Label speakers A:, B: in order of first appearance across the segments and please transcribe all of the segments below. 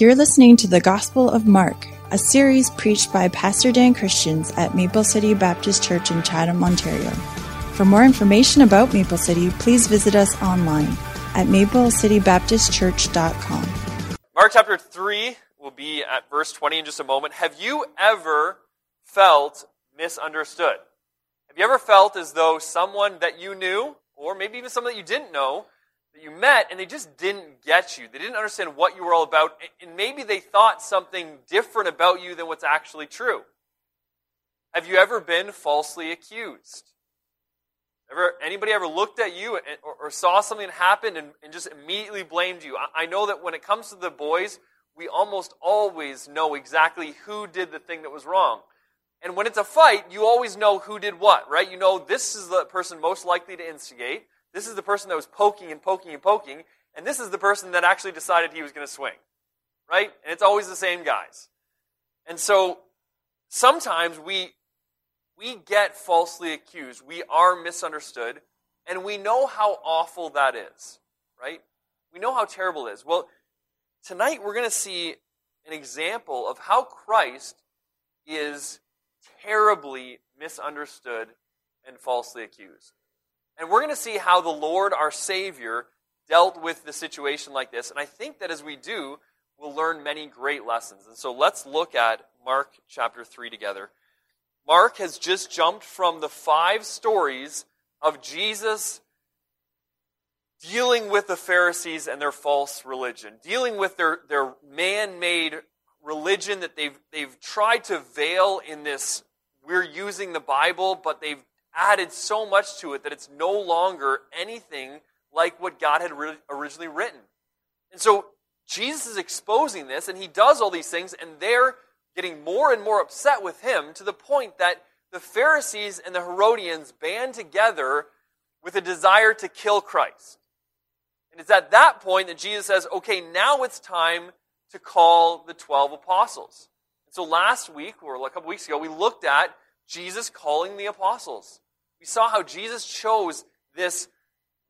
A: You're listening to the Gospel of Mark, a series preached by Pastor Dan Christians at Maple City Baptist Church in Chatham, Ontario. For more information about Maple City, please visit us online at maplecitybaptistchurch.com.
B: Mark chapter 3 will be at verse 20 in just a moment. Have you ever felt misunderstood? Have you ever felt as though someone that you knew, or maybe even someone that you didn't know, that you met and they just didn't get you. They didn't understand what you were all about, and maybe they thought something different about you than what's actually true. Have you ever been falsely accused? Ever, anybody ever looked at you and, or, or, saw something happen and, and, just immediately blamed you? I, I know that when it comes to the boys, we almost always know exactly who did the thing that was wrong. And when it's a fight, you always know who did what, right? You know this is the person most likely to instigate. This is the person that was poking and poking and poking, and this is the person that actually decided he was going to swing. Right? And it's always the same guys. And so sometimes we we get falsely accused. We are misunderstood, and we know how awful that is, right? We know how terrible it is. Well, tonight we're going to see an example of how Christ is terribly misunderstood and falsely accused. And we're going to see how the Lord, our Savior, dealt with the situation like this. And I think that as we do, we'll learn many great lessons. And so let's look at Mark chapter 3 together. Mark has just jumped from the five stories of Jesus dealing with the Pharisees and their false religion, dealing with their, their man made religion that they've, they've tried to veil in this we're using the Bible, but they've added so much to it that it's no longer anything like what God had originally written. And so Jesus is exposing this, and he does all these things, and they're getting more and more upset with him to the point that the Pharisees and the Herodians band together with a desire to kill Christ. And it's at that point that Jesus says, okay, now it's time to call the 12 apostles. So last week, or a couple weeks ago, we looked at Jesus calling the apostles. We saw how Jesus chose this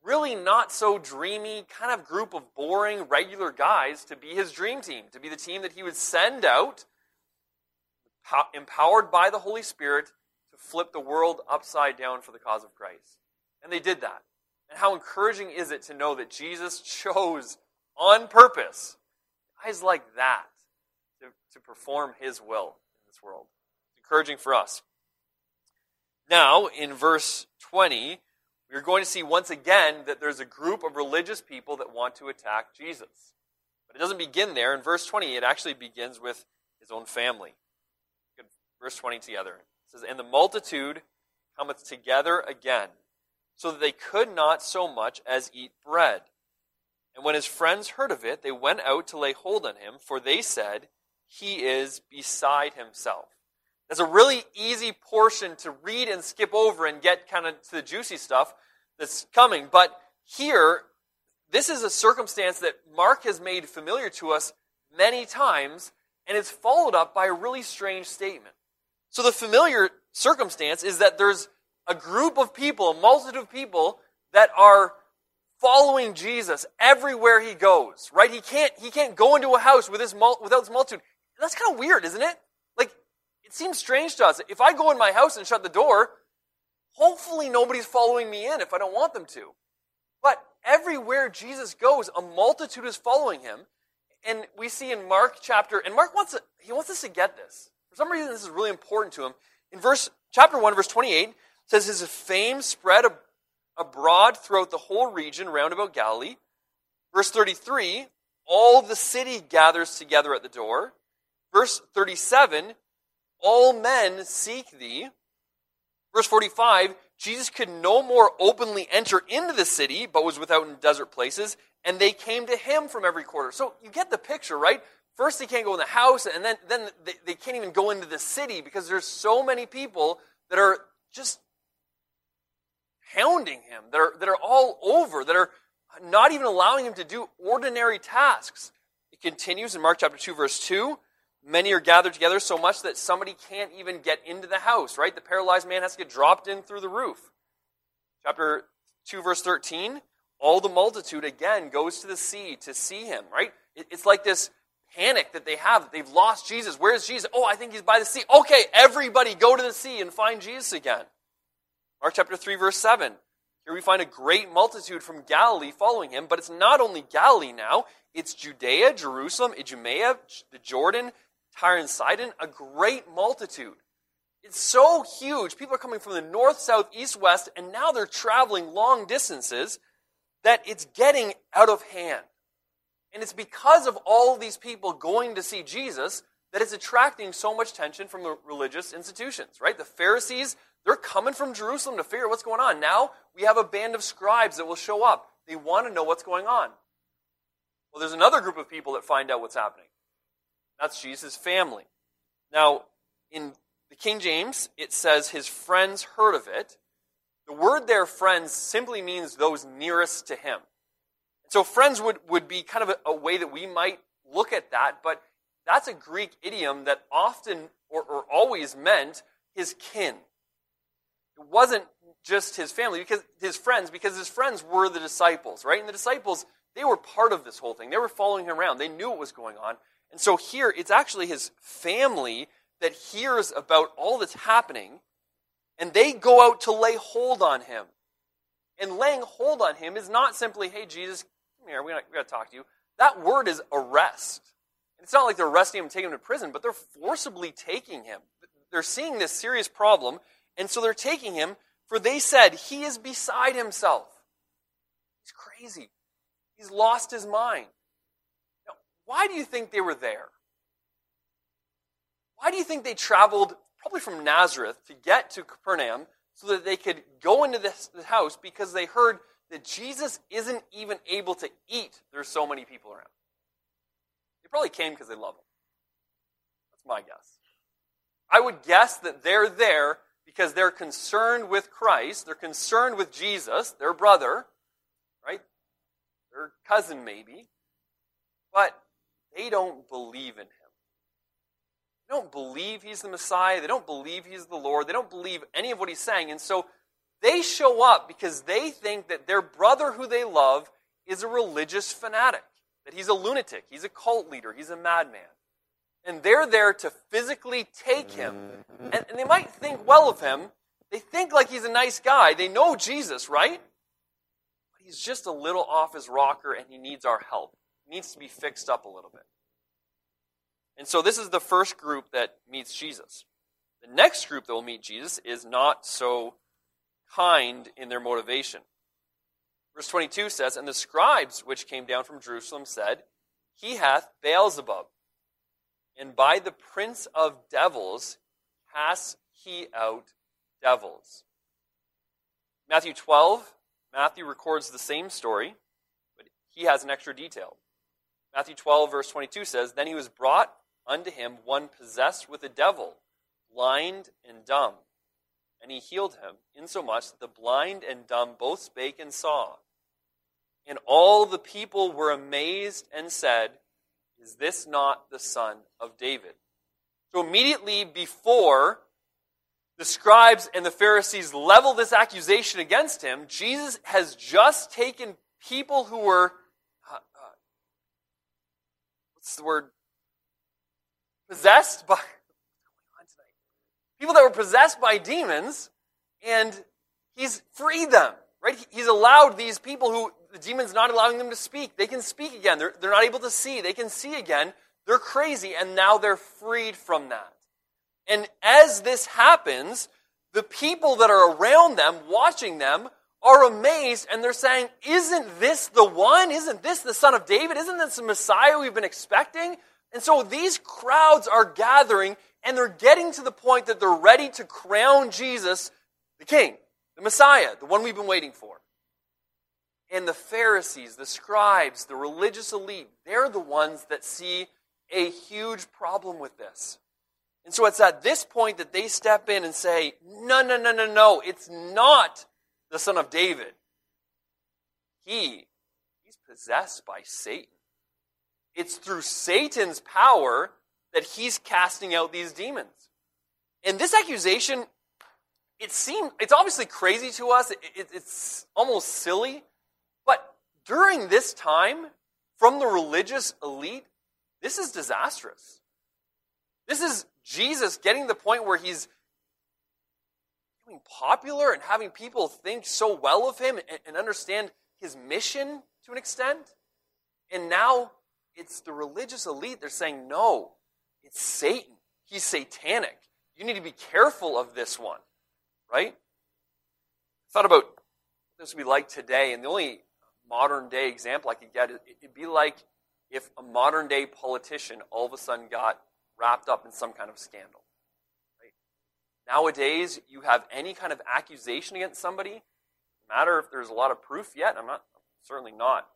B: really not so dreamy kind of group of boring, regular guys to be his dream team, to be the team that he would send out, empowered by the Holy Spirit, to flip the world upside down for the cause of Christ. And they did that. And how encouraging is it to know that Jesus chose on purpose guys like that to, to perform his will in this world? It's encouraging for us. Now, in verse 20, we're going to see once again that there's a group of religious people that want to attack Jesus. But it doesn't begin there. In verse 20, it actually begins with his own family. Verse 20 together. It says, And the multitude cometh together again, so that they could not so much as eat bread. And when his friends heard of it, they went out to lay hold on him, for they said, He is beside himself. That's a really easy portion to read and skip over and get kind of to the juicy stuff that's coming. But here, this is a circumstance that Mark has made familiar to us many times, and it's followed up by a really strange statement. So the familiar circumstance is that there's a group of people, a multitude of people that are following Jesus everywhere he goes, right? He can't, he can't go into a house with without his multitude. That's kind of weird, isn't it? It seems strange to us. If I go in my house and shut the door, hopefully nobody's following me in if I don't want them to. But everywhere Jesus goes, a multitude is following him. And we see in Mark chapter, and Mark wants to, he wants us to get this. For some reason, this is really important to him. In verse chapter 1, verse 28, says his fame spread abroad throughout the whole region round about Galilee. Verse 33, all the city gathers together at the door. Verse 37, all men seek thee. Verse 45 Jesus could no more openly enter into the city, but was without in desert places, and they came to him from every quarter. So you get the picture, right? First, they can't go in the house, and then, then they, they can't even go into the city because there's so many people that are just hounding him, that are, that are all over, that are not even allowing him to do ordinary tasks. It continues in Mark chapter 2, verse 2. Many are gathered together so much that somebody can't even get into the house, right? The paralyzed man has to get dropped in through the roof. Chapter 2, verse 13 all the multitude again goes to the sea to see him, right? It's like this panic that they have. They've lost Jesus. Where's Jesus? Oh, I think he's by the sea. Okay, everybody go to the sea and find Jesus again. Mark chapter 3, verse 7. Here we find a great multitude from Galilee following him, but it's not only Galilee now, it's Judea, Jerusalem, Idumea, the Jordan, Tyre and Sidon, a great multitude. It's so huge. People are coming from the north, south, east, west, and now they're traveling long distances that it's getting out of hand. And it's because of all of these people going to see Jesus that it's attracting so much tension from the religious institutions, right? The Pharisees, they're coming from Jerusalem to figure out what's going on. Now we have a band of scribes that will show up. They want to know what's going on. Well, there's another group of people that find out what's happening. That's Jesus' family. Now, in the King James, it says his friends heard of it. The word there, friends, simply means those nearest to him. So friends would, would be kind of a, a way that we might look at that, but that's a Greek idiom that often or, or always meant his kin. It wasn't just his family, because his friends, because his friends were the disciples, right? And the disciples, they were part of this whole thing. They were following him around. They knew what was going on. And so here, it's actually his family that hears about all that's happening, and they go out to lay hold on him. And laying hold on him is not simply, hey, Jesus, come here, we got, to talk to you. That word is arrest. And it's not like they're arresting him and taking him to prison, but they're forcibly taking him. They're seeing this serious problem, and so they're taking him, for they said, he is beside himself. He's crazy. He's lost his mind. Why do you think they were there? Why do you think they traveled probably from Nazareth to get to Capernaum so that they could go into this, this house because they heard that Jesus isn't even able to eat. There's so many people around. They probably came because they love him. That's my guess. I would guess that they're there because they're concerned with Christ, they're concerned with Jesus, their brother, right? Their cousin, maybe. But they don't believe in him. They don't believe he's the Messiah. They don't believe he's the Lord. They don't believe any of what he's saying. And so they show up because they think that their brother who they love is a religious fanatic, that he's a lunatic, he's a cult leader, he's a madman. And they're there to physically take him. And, and they might think well of him. They think like he's a nice guy. They know Jesus, right? He's just a little off his rocker and he needs our help. Needs to be fixed up a little bit. And so this is the first group that meets Jesus. The next group that will meet Jesus is not so kind in their motivation. Verse 22 says, And the scribes which came down from Jerusalem said, He hath Beelzebub, and by the prince of devils casts he out devils. Matthew 12, Matthew records the same story, but he has an extra detail. Matthew 12, verse 22 says, Then he was brought unto him one possessed with a devil, blind and dumb. And he healed him, insomuch that the blind and dumb both spake and saw. And all the people were amazed and said, Is this not the son of David? So immediately before the scribes and the Pharisees level this accusation against him, Jesus has just taken people who were, what's the word? possessed by people that were possessed by demons, and he's freed them. Right? He's allowed these people who the demon's not allowing them to speak. They can speak again. They're, they're not able to see. They can see again. They're crazy, and now they're freed from that. And as this happens, the people that are around them, watching them, are amazed and they're saying, Isn't this the one? Isn't this the son of David? Isn't this the Messiah we've been expecting? And so these crowds are gathering and they're getting to the point that they're ready to crown Jesus the king, the Messiah, the one we've been waiting for. And the Pharisees, the scribes, the religious elite, they're the ones that see a huge problem with this. And so it's at this point that they step in and say, no, no, no, no, no, it's not the son of David. He, he's possessed by Satan. It's through Satan's power that he's casting out these demons. And this accusation, it seems, it's obviously crazy to us. It, it, it's almost silly. But during this time, from the religious elite, This is disastrous. This is Jesus getting the point where he's becoming popular and having people think so well of him and, and understand his mission to an extent. And now it's the religious elite. They're saying, no, it's Satan. He's satanic. You need to be careful of this one, right? I thought about this would be like today, and the only modern day example I could get, it'd be like if a modern day politician all of a sudden got wrapped up in some kind of scandal. Nowadays, you have any kind of accusation against somebody, no matter if there's a lot of proof yet, I'm not I'm certainly not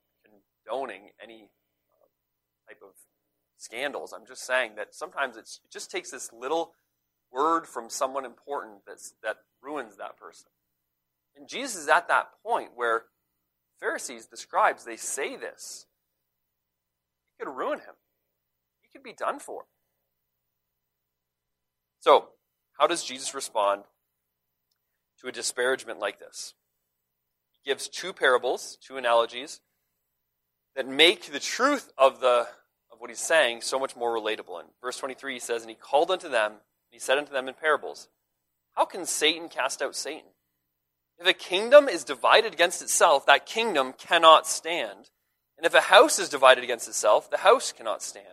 B: condoning any uh, type of scandals. I'm just saying that sometimes it just takes this little word from someone important that's, that ruins that person. And Jesus is at that point where Pharisees, the scribes, they say this. He could ruin him. He could be done for. So, how does Jesus respond to a disparagement like this? He gives two parables, two analogies, that make the truth of, the, of what he's saying so much more relatable. In verse 23, he says, And he called unto them, and he said unto them in parables, How can Satan cast out Satan? If a kingdom is divided against itself, that kingdom cannot stand. And if a house is divided against itself, the house cannot stand.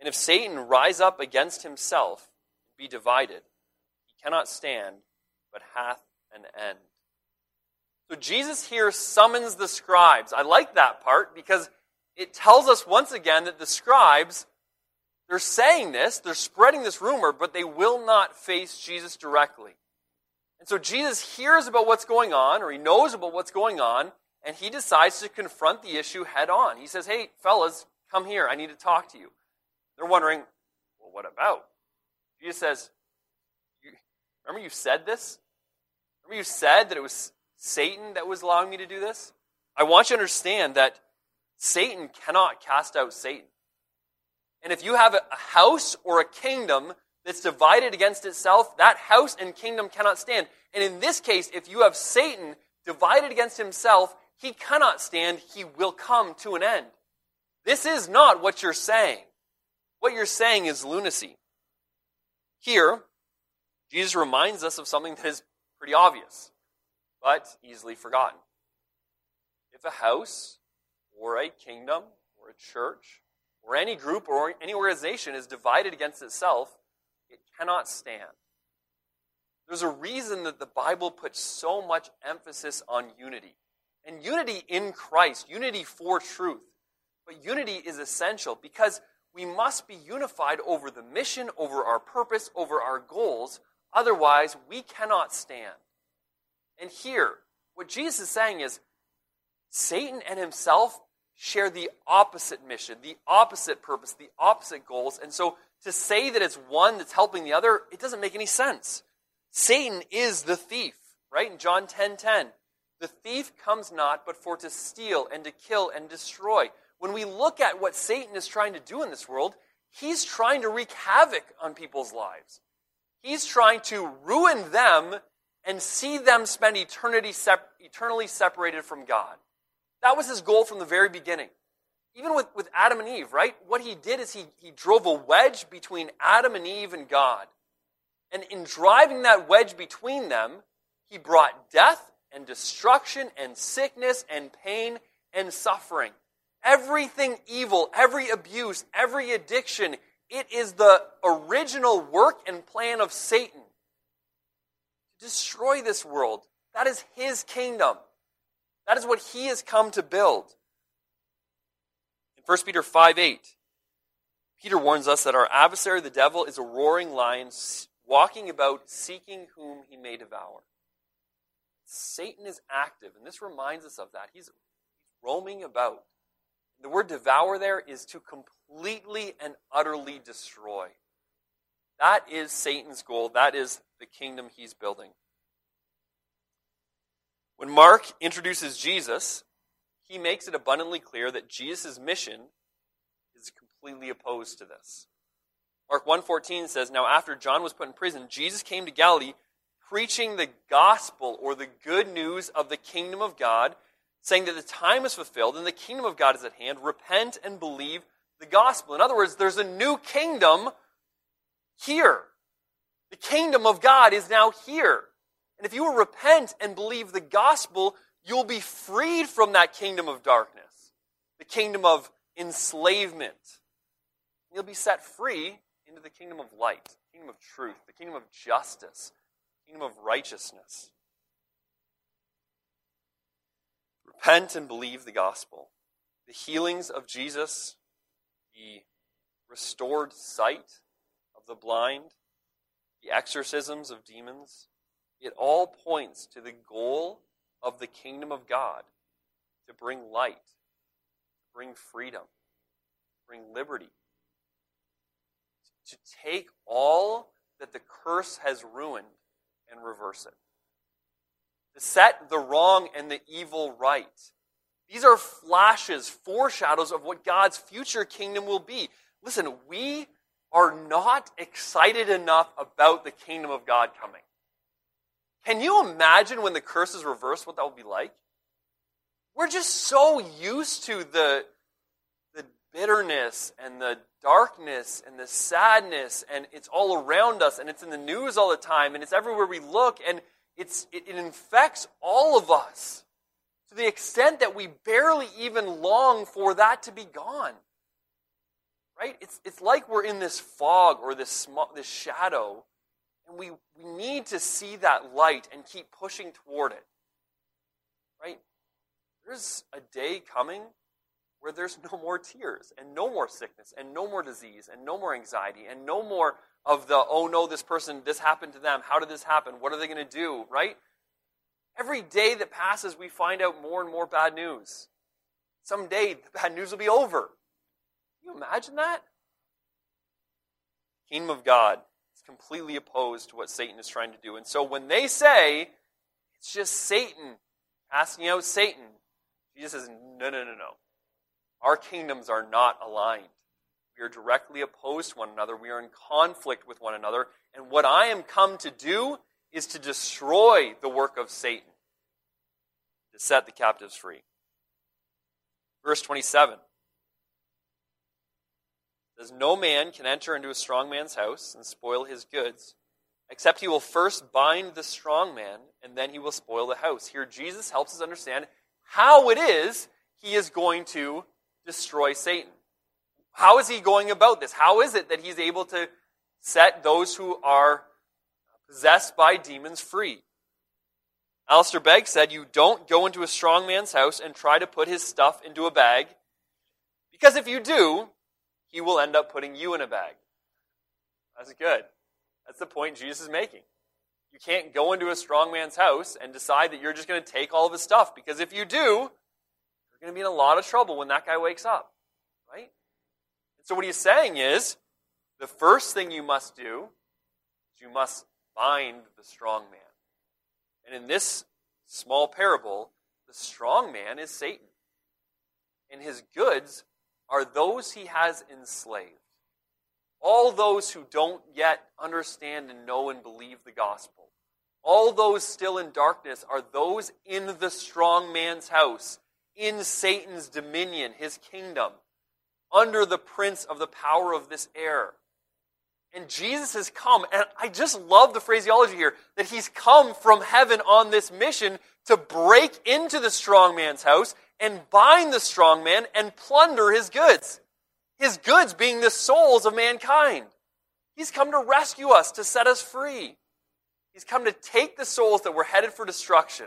B: And if Satan rise up against himself be divided, he cannot stand, but hath an end. So Jesus here summons the scribes. I like that part because it tells us once again that the scribes, they're saying this, they're spreading this rumor, but they will not face Jesus directly. And so Jesus hears about what's going on, or he knows about what's going on, and he decides to confront the issue head on. He says, Hey, fellas, come here. I need to talk to you. They're wondering, Well, what about? Jesus says, Remember you said this? Remember you said that it was Satan that was allowing me to do this? I want you to understand that Satan cannot cast out Satan. And if you have a house or a kingdom that's divided against itself, that house and kingdom cannot stand. And in this case, if you have Satan divided against himself, he cannot stand. He will come to an end. This is not what you're saying. What you're saying is lunacy. Here, Jesus reminds us of something that is pretty obvious, but easily forgotten. If a house or a kingdom or a church or any group or any organization is divided against itself, it cannot stand. There's a reason that the Bible puts so much emphasis on unity. And unity in Christ, unity for truth. But unity is essential because we must be unified over the mission, over our purpose, over our goals. Otherwise, we cannot stand. And here, what Jesus is saying is Satan and himself share the opposite mission, the opposite purpose, the opposite goals. And so to say that it's one that's helping the other, it doesn't make any sense. Satan is the thief, right? In John 10 10, the thief comes not but for to steal and to kill and destroy. When we look at what Satan is trying to do in this world, he's trying to wreak havoc on people's lives. He's trying to ruin them and see them spend eternity sep- eternally separated from God. That was his goal from the very beginning. Even with, with Adam and Eve, right? What he did is he, he drove a wedge between Adam and Eve and God. And in driving that wedge between them, he brought death and destruction and sickness and pain and suffering. Everything evil, every abuse, every addiction, it is the original work and plan of Satan to destroy this world. That is his kingdom. That is what he has come to build. In 1 Peter 5 8, Peter warns us that our adversary, the devil, is a roaring lion walking about seeking whom he may devour. Satan is active, and this reminds us of that. He's, roaming about. The word devour there is to completely and utterly destroy. That is Satan's goal. That is the kingdom he's building. When Mark introduces Jesus, he makes it abundantly clear that Jesus' mission is completely opposed to this. Mark 1:14 says, "Now after John was put in prison, Jesus came to Galilee preaching the gospel or the good news of the kingdom of God, saying that the time is fulfilled and the kingdom of God is at hand. Repent and believe the gospel. In other words, there's a new kingdom here. The kingdom of God is now here. And if you will repent and believe the gospel, you'll be freed from that kingdom of darkness, the kingdom of enslavement. You'll be set free into the kingdom of light, the kingdom of truth, the kingdom of justice, the kingdom of righteousness. Repent and believe the gospel. The healings of Jesus, the restored sight of the blind, the exorcisms of demons, it all points to the goal of the kingdom of God to bring light, to bring freedom, to bring liberty, to take all that the curse has ruined and reverse it, to set the wrong and the evil right. These are flashes, foreshadows of what God's future kingdom will be. Listen, we are not excited enough about the kingdom of God coming. Can you imagine when the curse is reversed what that will be like? We're just so used to the, the bitterness and the darkness and the sadness, and it's all around us, and it's in the news all the time, and it's everywhere we look, and it's, it, it infects all of us to the extent that we barely even long for that to be gone. Right? It's, it's like we're in this fog or this, sm- this shadow and we, we need to see that light and keep pushing toward it. Right? There's a day coming where there's no more tears and no more sickness and no more disease and no more anxiety and no more of the, oh no, this person, this happened to them. How did this happen? What are they going to do? Right? Every day that passes, we find out more and more bad news. Someday, the bad news will be over. Can you imagine that? Kingdom of God is completely opposed to what Satan is trying to do. And so when they say it's just Satan asking out Satan, Jesus says, no, no, no, no. Our kingdoms are not aligned. We are directly opposed to one another. We are in conflict with one another. And what I am come to do is to destroy the work of Satan, to set the captives free. Verse 27 says, No man can enter into a strong man's house and spoil his goods, except he will first bind the strong man, and then he will spoil the house. Here, Jesus helps us understand how it is he is going to destroy Satan. How is he going about this? How is it that he's able to set those who are possessed by demons free? Alistair Begg said, You don't go into a strong man's house and try to put his stuff into a bag, because if you do, he will end up putting you in a bag. That's good. That's the point Jesus is making. You can't go into a strong man's house and decide that you're just going to take all of his stuff, because if you do, you're going to be in a lot of trouble when that guy wakes up. So what he's saying is the first thing you must do is you must bind the strong man. And in this small parable, the strong man is Satan. And his goods are those he has enslaved. All those who don't yet understand and know and believe the gospel. All those still in darkness are those in the strong man's house, in Satan's dominion, his kingdom, under the prince of the power of this air. And Jesus has come, and I just love the phraseology here that he's come from heaven on this mission to break into the strong man's house and bind the strong man and plunder his goods. His goods being the souls of mankind. He's come to rescue us, to set us free. He's come to take the souls that were headed for destruction,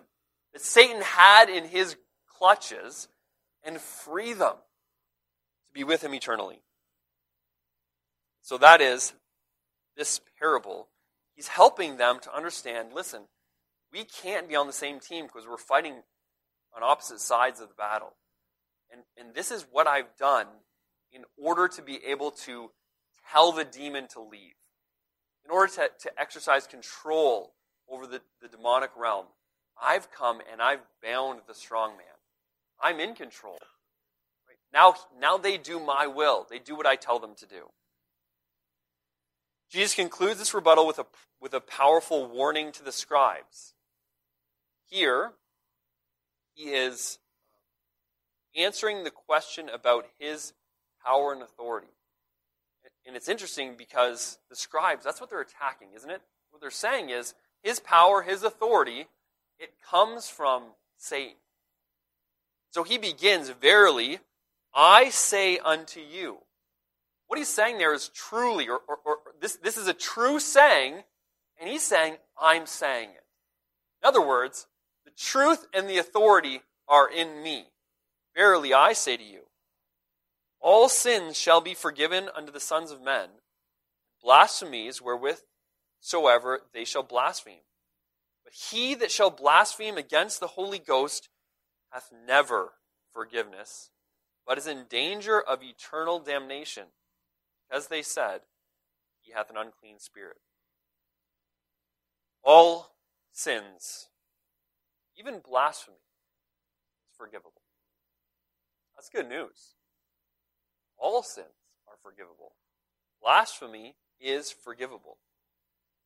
B: that Satan had in his clutches, and free them be with him eternally. So that is this parable. He's helping them to understand listen, we can't be on the same team because we're fighting on opposite sides of the battle. And, and this is what I've done in order to be able to tell the demon to leave, in order to, to exercise control over the, the demonic realm. I've come and I've bound the strong man. I'm in control. Now, now they do my will. They do what I tell them to do. Jesus concludes this rebuttal with a, with a powerful warning to the scribes. Here, he is answering the question about his power and authority. And it's interesting because the scribes, that's what they're attacking, isn't it? What they're saying is his power, his authority, it comes from Satan. So he begins, Verily, I say unto you. What he's saying there is truly, or, or, or this, this is a true saying, and he's saying, I'm saying it. In other words, the truth and the authority are in me. Verily, I say to you, all sins shall be forgiven unto the sons of men, blasphemies wherewith soever they shall blaspheme. But he that shall blaspheme against the Holy Ghost hath never forgiveness, but is in danger of eternal damnation, as they said, He hath an unclean spirit. All sins, even blasphemy, is forgivable. That's good news. All sins are forgivable. Blasphemy is forgivable.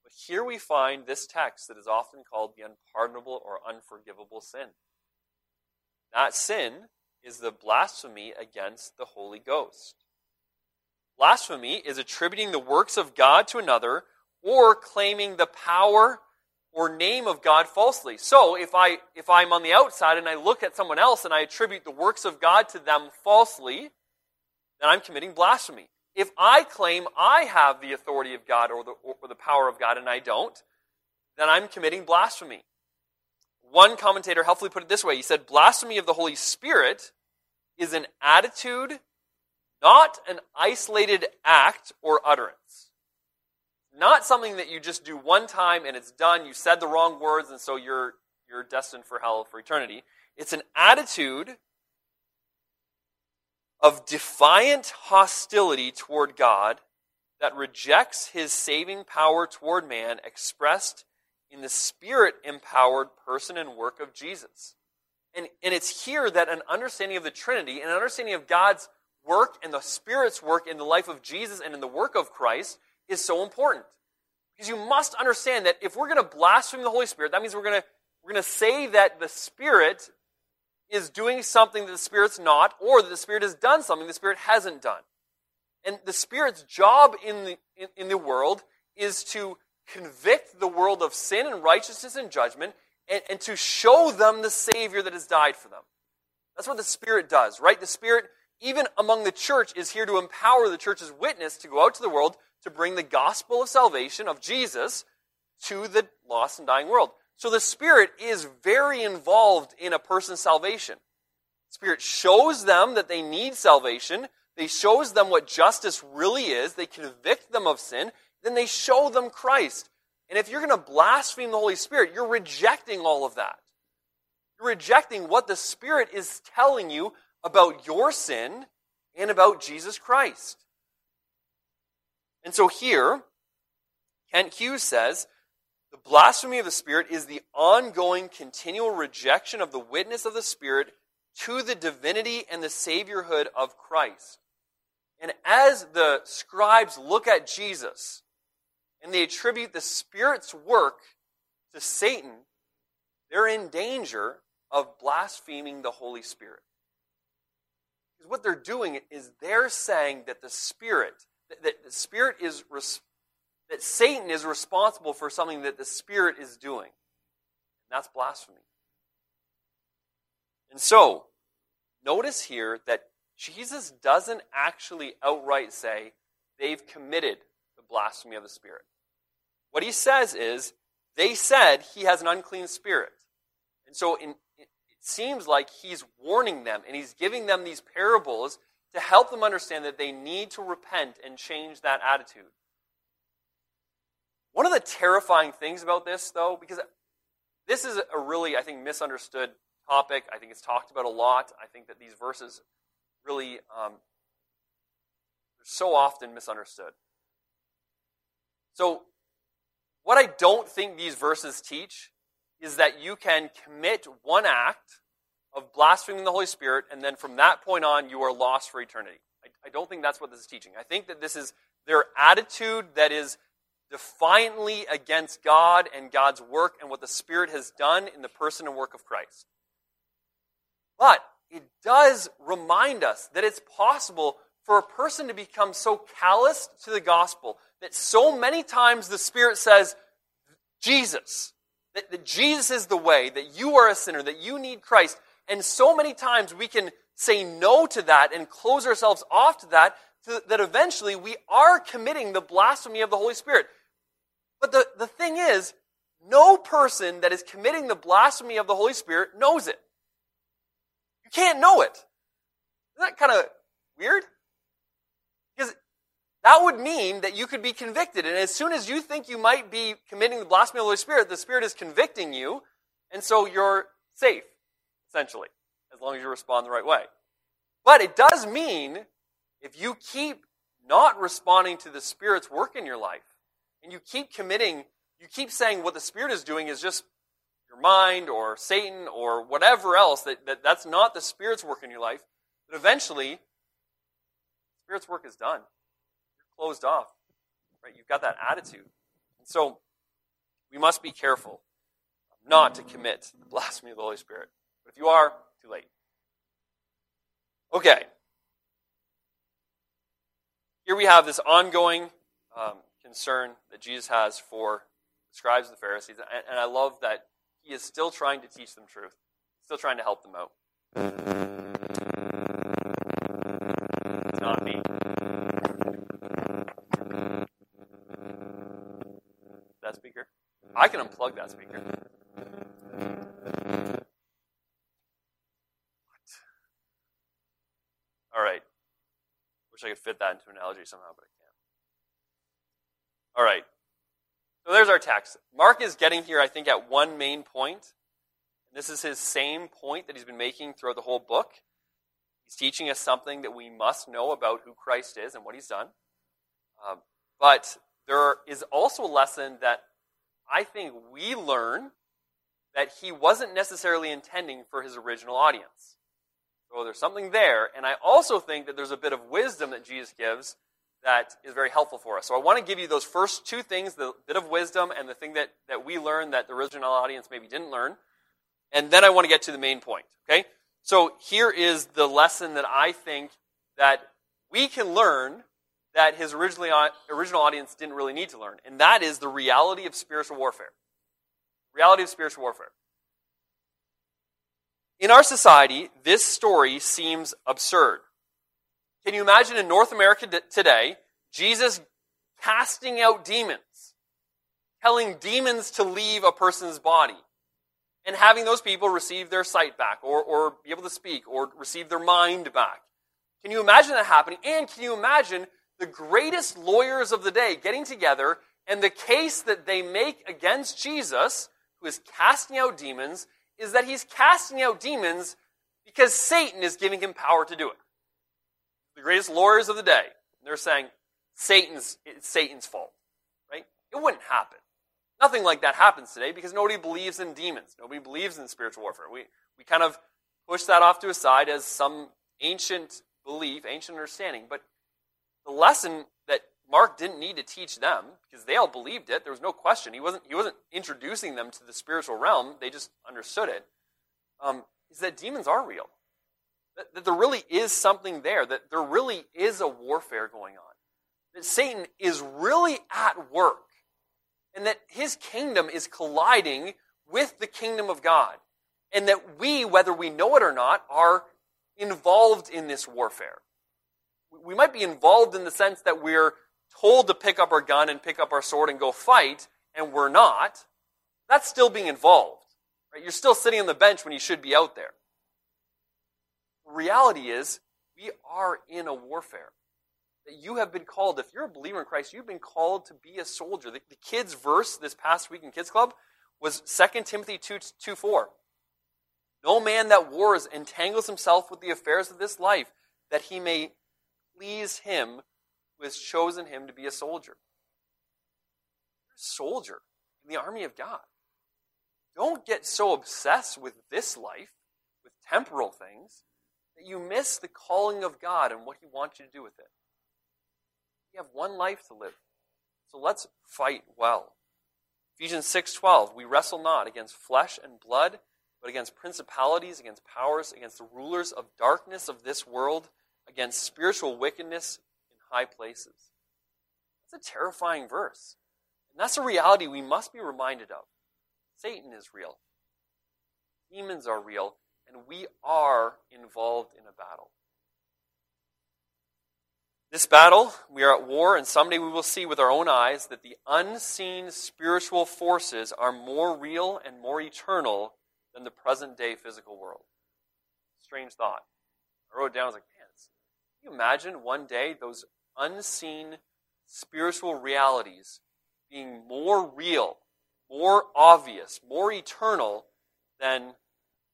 B: But here we find this text that is often called the unpardonable or unforgivable sin. That sin is the blasphemy against the Holy Ghost. Blasphemy is attributing the works of God to another or claiming the power or name of God falsely. So if I if I'm on the outside and I look at someone else and I attribute the works of God to them falsely, then I'm committing blasphemy. If I claim I have the authority of God or the, or the power of God and I don't, then I'm committing blasphemy. One commentator helpfully put it this way he said, Blasphemy of the Holy Spirit is an attitude, not an isolated act or utterance. Not something that you just do one time and it's done, you said the wrong words, and so you're, you're destined for hell for eternity. It's an attitude of defiant hostility toward God that rejects his saving power toward man expressed in the spirit empowered person and work of Jesus. And, and it's here that an understanding of the Trinity and an understanding of God's work and the Spirit's work in the life of Jesus and in the work of Christ is so important. Because you must understand that if we're going to blaspheme the Holy Spirit, that means we're going to, we're going to say that the Spirit is doing something that the Spirit's not, or that the Spirit has done something the Spirit hasn't done. And the Spirit's job in the, in, in the world is to convict the world of sin and righteousness and judgment, and, and to show them the Savior that has died for them. That's what the Spirit does, right? The Spirit, even among the church, is here to empower the church's witness to go out to the world to bring the gospel of salvation of Jesus to the lost and dying world. So the Spirit is very involved in a person's salvation. The Spirit shows them that they need salvation. They shows them what justice really is. They convict them of sin. Then they show them Christ. And if you're going to blaspheme the Holy Spirit, you're rejecting all of that. You're rejecting what the Spirit is telling you about your sin and about Jesus Christ. And so here, Kent Hughes says, the blasphemy of the Spirit is the ongoing, continual rejection of the witness of the Spirit to the divinity and the Saviorhood of Christ. And as the scribes look at Jesus, and they attribute the Spirit's work to Satan, they're in danger of blaspheming the Holy Spirit. Because what they're doing is they're saying that the Spirit, that the Spirit is, that Satan is responsible for something that the Spirit is doing. And that's blasphemy. And so, notice here that Jesus doesn't actually outright say they've committed the blasphemy of the Spirit. What he says is, they said he has an unclean spirit. And so in, it seems like he's warning them and he's giving them these parables to help them understand that they need to repent and change that attitude. One of the terrifying things about this, though, because this is a really, I think, misunderstood topic. I think it's talked about a lot. I think that these verses really um, are so often misunderstood. So, what I don't think these verses teach is that you can commit one act of blaspheming the Holy Spirit, and then from that point on, you are lost for eternity. I, I don't think that's what this is teaching. I think that this is their attitude that is defiantly against God and God's work and what the Spirit has done in the person and work of Christ. But it does remind us that it's possible for a person to become so callous to the gospel that so many times the Spirit says, Jesus, that, that Jesus is the way, that you are a sinner, that you need Christ. And so many times we can say no to that and close ourselves off to that, to, that eventually we are committing the blasphemy of the Holy Spirit. But the, the thing is, no person that is committing the blasphemy of the Holy Spirit knows it. You can't know it. Isn't that kind of weird? That would mean that you could be convicted. And as soon as you think you might be committing the blasphemy of the Holy Spirit, the Spirit is convicting you, and so you're safe, essentially, as long as you respond the right way. But it does mean if you keep not responding to the Spirit's work in your life, and you keep committing, you keep saying what the Spirit is doing is just your mind or Satan or whatever else, that, that that's not the Spirit's work in your life, that eventually, the Spirit's work is done. Closed off. Right? You've got that attitude. And so we must be careful not to commit the blasphemy of the Holy Spirit. But if you are, too late. Okay. Here we have this ongoing um, concern that Jesus has for the scribes and the Pharisees, and, and I love that he is still trying to teach them truth, still trying to help them out. It's not me. That speaker? I can unplug that speaker. What? All right. Wish I could fit that into an analogy somehow, but I can't. All right. So there's our text. Mark is getting here, I think, at one main point. This is his same point that he's been making throughout the whole book. He's teaching us something that we must know about who Christ is and what he's done. Um, but there is also a lesson that I think we learn that he wasn't necessarily intending for his original audience. So there's something there. And I also think that there's a bit of wisdom that Jesus gives that is very helpful for us. So I want to give you those first two things the bit of wisdom and the thing that, that we learned that the original audience maybe didn't learn. And then I want to get to the main point. Okay? So here is the lesson that I think that we can learn that his originally, uh, original audience didn't really need to learn. And that is the reality of spiritual warfare. Reality of spiritual warfare. In our society, this story seems absurd. Can you imagine in North America today, Jesus casting out demons, telling demons to leave a person's body, and having those people receive their sight back, or, or be able to speak, or receive their mind back? Can you imagine that happening? And can you imagine the greatest lawyers of the day getting together and the case that they make against Jesus, who is casting out demons, is that he's casting out demons because Satan is giving him power to do it the greatest lawyers of the day. They're saying Satan's it's Satan's fault, right? It wouldn't happen. Nothing like that happens today because nobody believes in demons. Nobody believes in spiritual warfare. We we kind of push that off to a side as some ancient belief, ancient understanding. But the lesson that Mark didn't need to teach them because they all believed it. There was no question. He wasn't he wasn't introducing them to the spiritual realm. They just understood it. Um, is that demons are real. That, that there really is something there, that there really is a warfare going on. That Satan is really at work, and that his kingdom is colliding with the kingdom of God. And that we, whether we know it or not, are involved in this warfare. We might be involved in the sense that we're told to pick up our gun and pick up our sword and go fight, and we're not. That's still being involved. Right? You're still sitting on the bench when you should be out there reality is we are in a warfare. That you have been called, if you're a believer in Christ, you've been called to be a soldier. The, the kids' verse this past week in Kids Club was 2 Timothy 2, 2 4. No man that wars entangles himself with the affairs of this life, that he may please him who has chosen him to be a soldier. You're a soldier in the army of God. Don't get so obsessed with this life, with temporal things, that you miss the calling of God and what He wants you to do with it. You have one life to live. So let's fight well. Ephesians 6:12 We wrestle not against flesh and blood, but against principalities, against powers, against the rulers of darkness of this world, against spiritual wickedness in high places. That's a terrifying verse. And that's a reality we must be reminded of. Satan is real, demons are real, and we are involved in a battle. This battle, we are at war, and someday we will see with our own eyes that the unseen spiritual forces are more real and more eternal than the present day physical world. Strange thought. I wrote it down, I was like, you imagine one day those unseen spiritual realities being more real, more obvious, more eternal than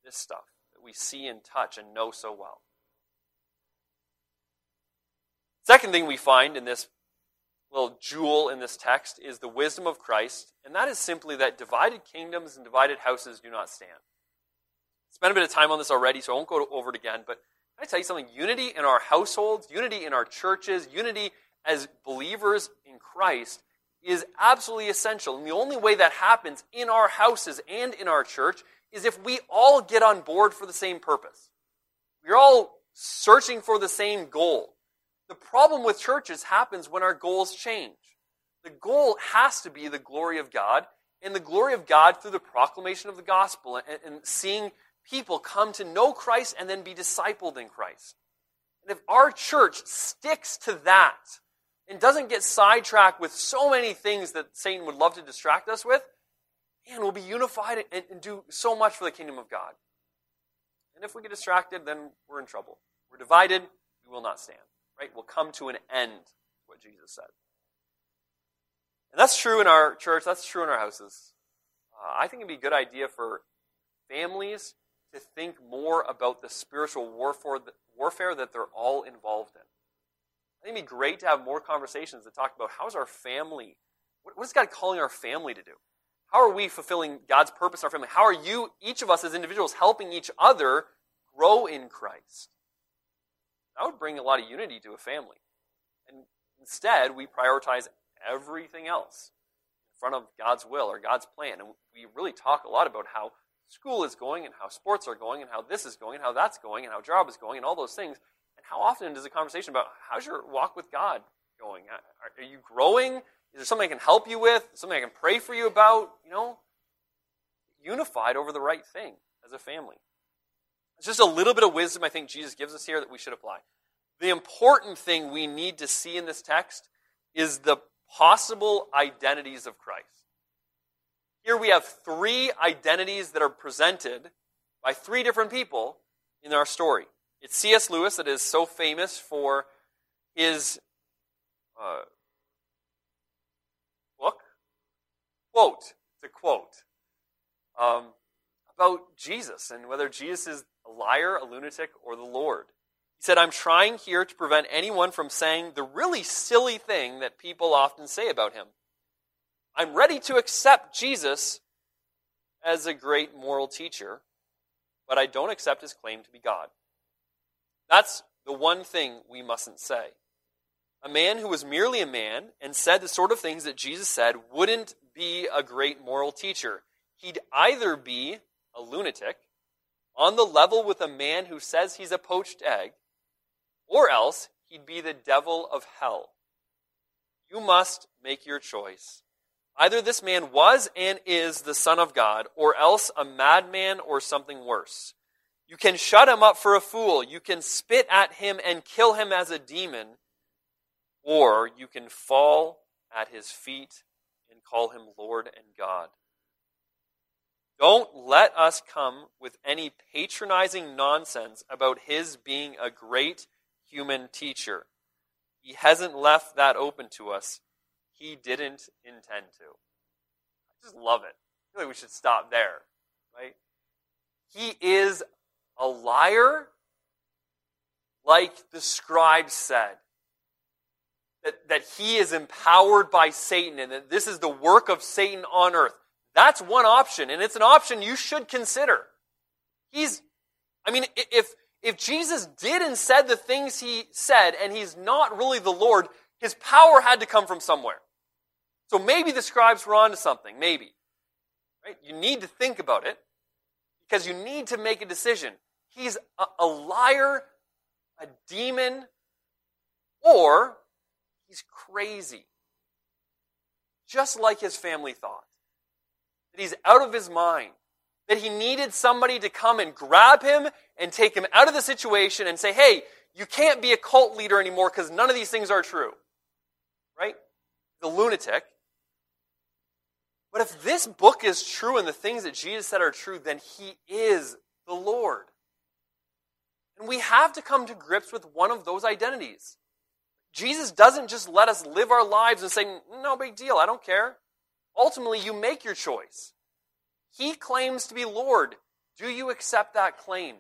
B: this stuff that we see and touch and know so well? Second thing we find in this little jewel in this text is the wisdom of Christ, and that is simply that divided kingdoms and divided houses do not stand. Spent a bit of time on this already, so I won't go over it again, but I tell you something? Unity in our households, unity in our churches, unity as believers in Christ is absolutely essential. And the only way that happens in our houses and in our church is if we all get on board for the same purpose. We're all searching for the same goal. The problem with churches happens when our goals change. The goal has to be the glory of God, and the glory of God through the proclamation of the gospel and, and seeing people come to know Christ and then be discipled in Christ. And if our church sticks to that and doesn't get sidetracked with so many things that Satan would love to distract us with, man, we'll be unified and, and do so much for the kingdom of God. And if we get distracted, then we're in trouble. We're divided, we will not stand right, We'll come to an end, what Jesus said. And that's true in our church, that's true in our houses. Uh, I think it'd be a good idea for families to think more about the spiritual warfare, that they're all involved in. I think it'd be great to have more conversations that talk about how's our family, what is God calling our family to do? How are we fulfilling God's purpose in our family? How are you, each of us as individuals, helping each other grow in Christ? That would bring a lot of unity to a family. And instead, we prioritize everything else in front of God's will or God's plan. And we really talk a lot about how school is going and how sports are going and how this is going and how that's going and how job is going and all those things. And how often does a conversation about how's your walk with God going? Are you growing? Is there something I can help you with? Something I can pray for you about? You know, unified over the right thing as a family. It's just a little bit of wisdom I think Jesus gives us here that we should apply. The important thing we need to see in this text is the possible identities of Christ. Here we have three identities that are presented by three different people in our story. It's C.S. Lewis that is so famous for his uh, book quote. A quote um, about Jesus and whether Jesus is a liar, a lunatic, or the Lord. He said, I'm trying here to prevent anyone from saying the really silly thing that people often say about him. I'm ready to accept Jesus as a great moral teacher, but I don't accept his claim to be God. That's the one thing we mustn't say. A man who was merely a man and said the sort of things that Jesus said wouldn't be a great moral teacher. He'd either be a lunatic on the level with a man who says he's a poached egg, or else he'd be the devil of hell. You must make your choice. Either this man was and is the Son of God, or else a madman or something worse. You can shut him up for a fool. You can spit at him and kill him as a demon. Or you can fall at his feet and call him Lord and God. Don't let us come with any patronizing nonsense about his being a great human teacher. He hasn't left that open to us. He didn't intend to. I just love it. I feel like we should stop there, right? He is a liar, like the scribe said. That, that he is empowered by Satan and that this is the work of Satan on earth. That's one option, and it's an option you should consider. He's, I mean, if, if Jesus did and said the things he said, and he's not really the Lord, his power had to come from somewhere. So maybe the scribes were onto something, maybe. Right? You need to think about it because you need to make a decision. He's a, a liar, a demon, or he's crazy. Just like his family thought. That he's out of his mind. That he needed somebody to come and grab him and take him out of the situation and say, hey, you can't be a cult leader anymore because none of these things are true. Right? The lunatic. But if this book is true and the things that Jesus said are true, then he is the Lord. And we have to come to grips with one of those identities. Jesus doesn't just let us live our lives and say, no big deal, I don't care. Ultimately, you make your choice. He claims to be Lord. Do you accept that claim?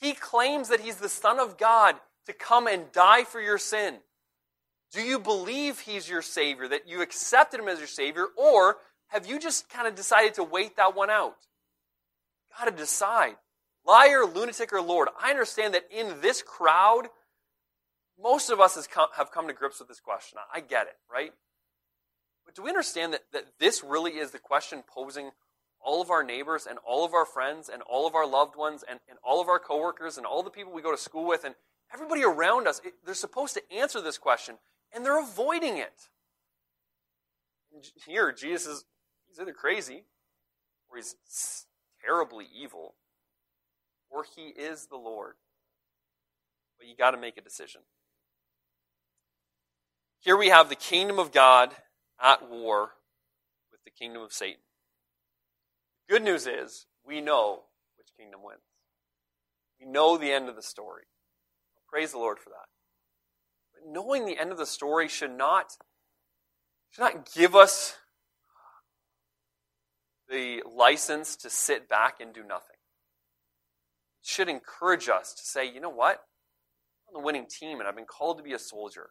B: He claims that he's the Son of God to come and die for your sin. Do you believe he's your Savior, that you accepted him as your Savior, or have you just kind of decided to wait that one out? Got to decide. Liar, lunatic, or Lord. I understand that in this crowd, most of us have come to grips with this question. I get it, right? But do we understand that, that this really is the question posing all of our neighbors and all of our friends and all of our loved ones and, and all of our coworkers and all the people we go to school with and everybody around us, it, they're supposed to answer this question and they're avoiding it. Here, Jesus is he's either crazy or he's terribly evil or he is the Lord. But you got to make a decision. Here we have the kingdom of God at war with the kingdom of Satan. Good news is we know which kingdom wins. We know the end of the story. Praise the Lord for that. But knowing the end of the story should not, should not give us the license to sit back and do nothing. It should encourage us to say, you know what? I'm on the winning team and I've been called to be a soldier.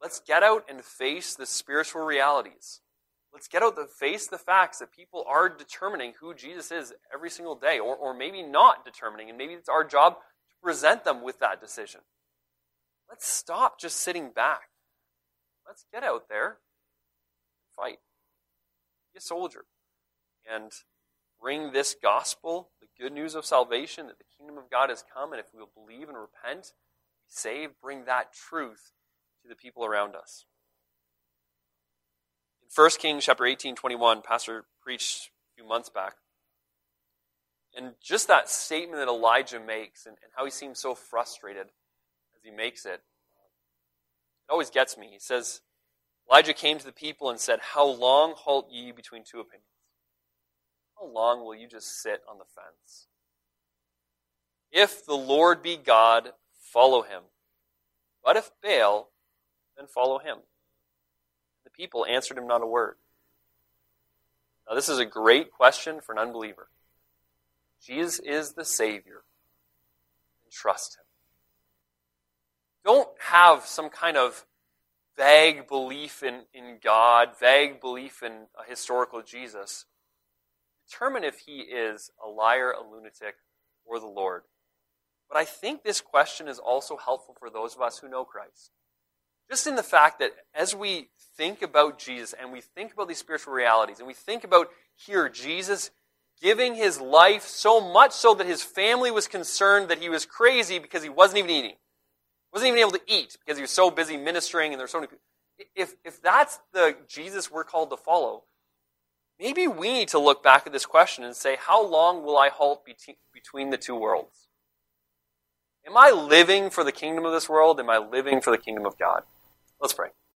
B: Let's get out and face the spiritual realities. Let's get out and face the facts that people are determining who Jesus is every single day, or, or maybe not determining, and maybe it's our job to present them with that decision. Let's stop just sitting back. Let's get out there, fight, be a soldier, and bring this gospel, the good news of salvation, that the kingdom of God has come, and if we will believe and repent, be saved, bring that truth to the people around us. In 1 Kings chapter 18, 21, Pastor preached a few months back. And just that statement that Elijah makes and, and how he seems so frustrated as he makes it, it always gets me. He says, Elijah came to the people and said, How long halt ye between two opinions? How long will you just sit on the fence? If the Lord be God, follow him. But if Baal, then follow him. The people answered him not a word. Now, this is a great question for an unbeliever. Jesus is the Savior, trust him. Don't have some kind of vague belief in, in God, vague belief in a historical Jesus. Determine if he is a liar, a lunatic, or the Lord. But I think this question is also helpful for those of us who know Christ. Just in the fact that as we think about Jesus and we think about these spiritual realities and we think about here Jesus giving his life so much so that his family was concerned that he was crazy because he wasn't even eating. Wasn't even able to eat because he was so busy ministering and there's so many people. If, if that's the Jesus we're called to follow, maybe we need to look back at this question and say, how long will I halt between the two worlds? Am I living for the kingdom of this world? Am I living for the kingdom of God? Let's pray.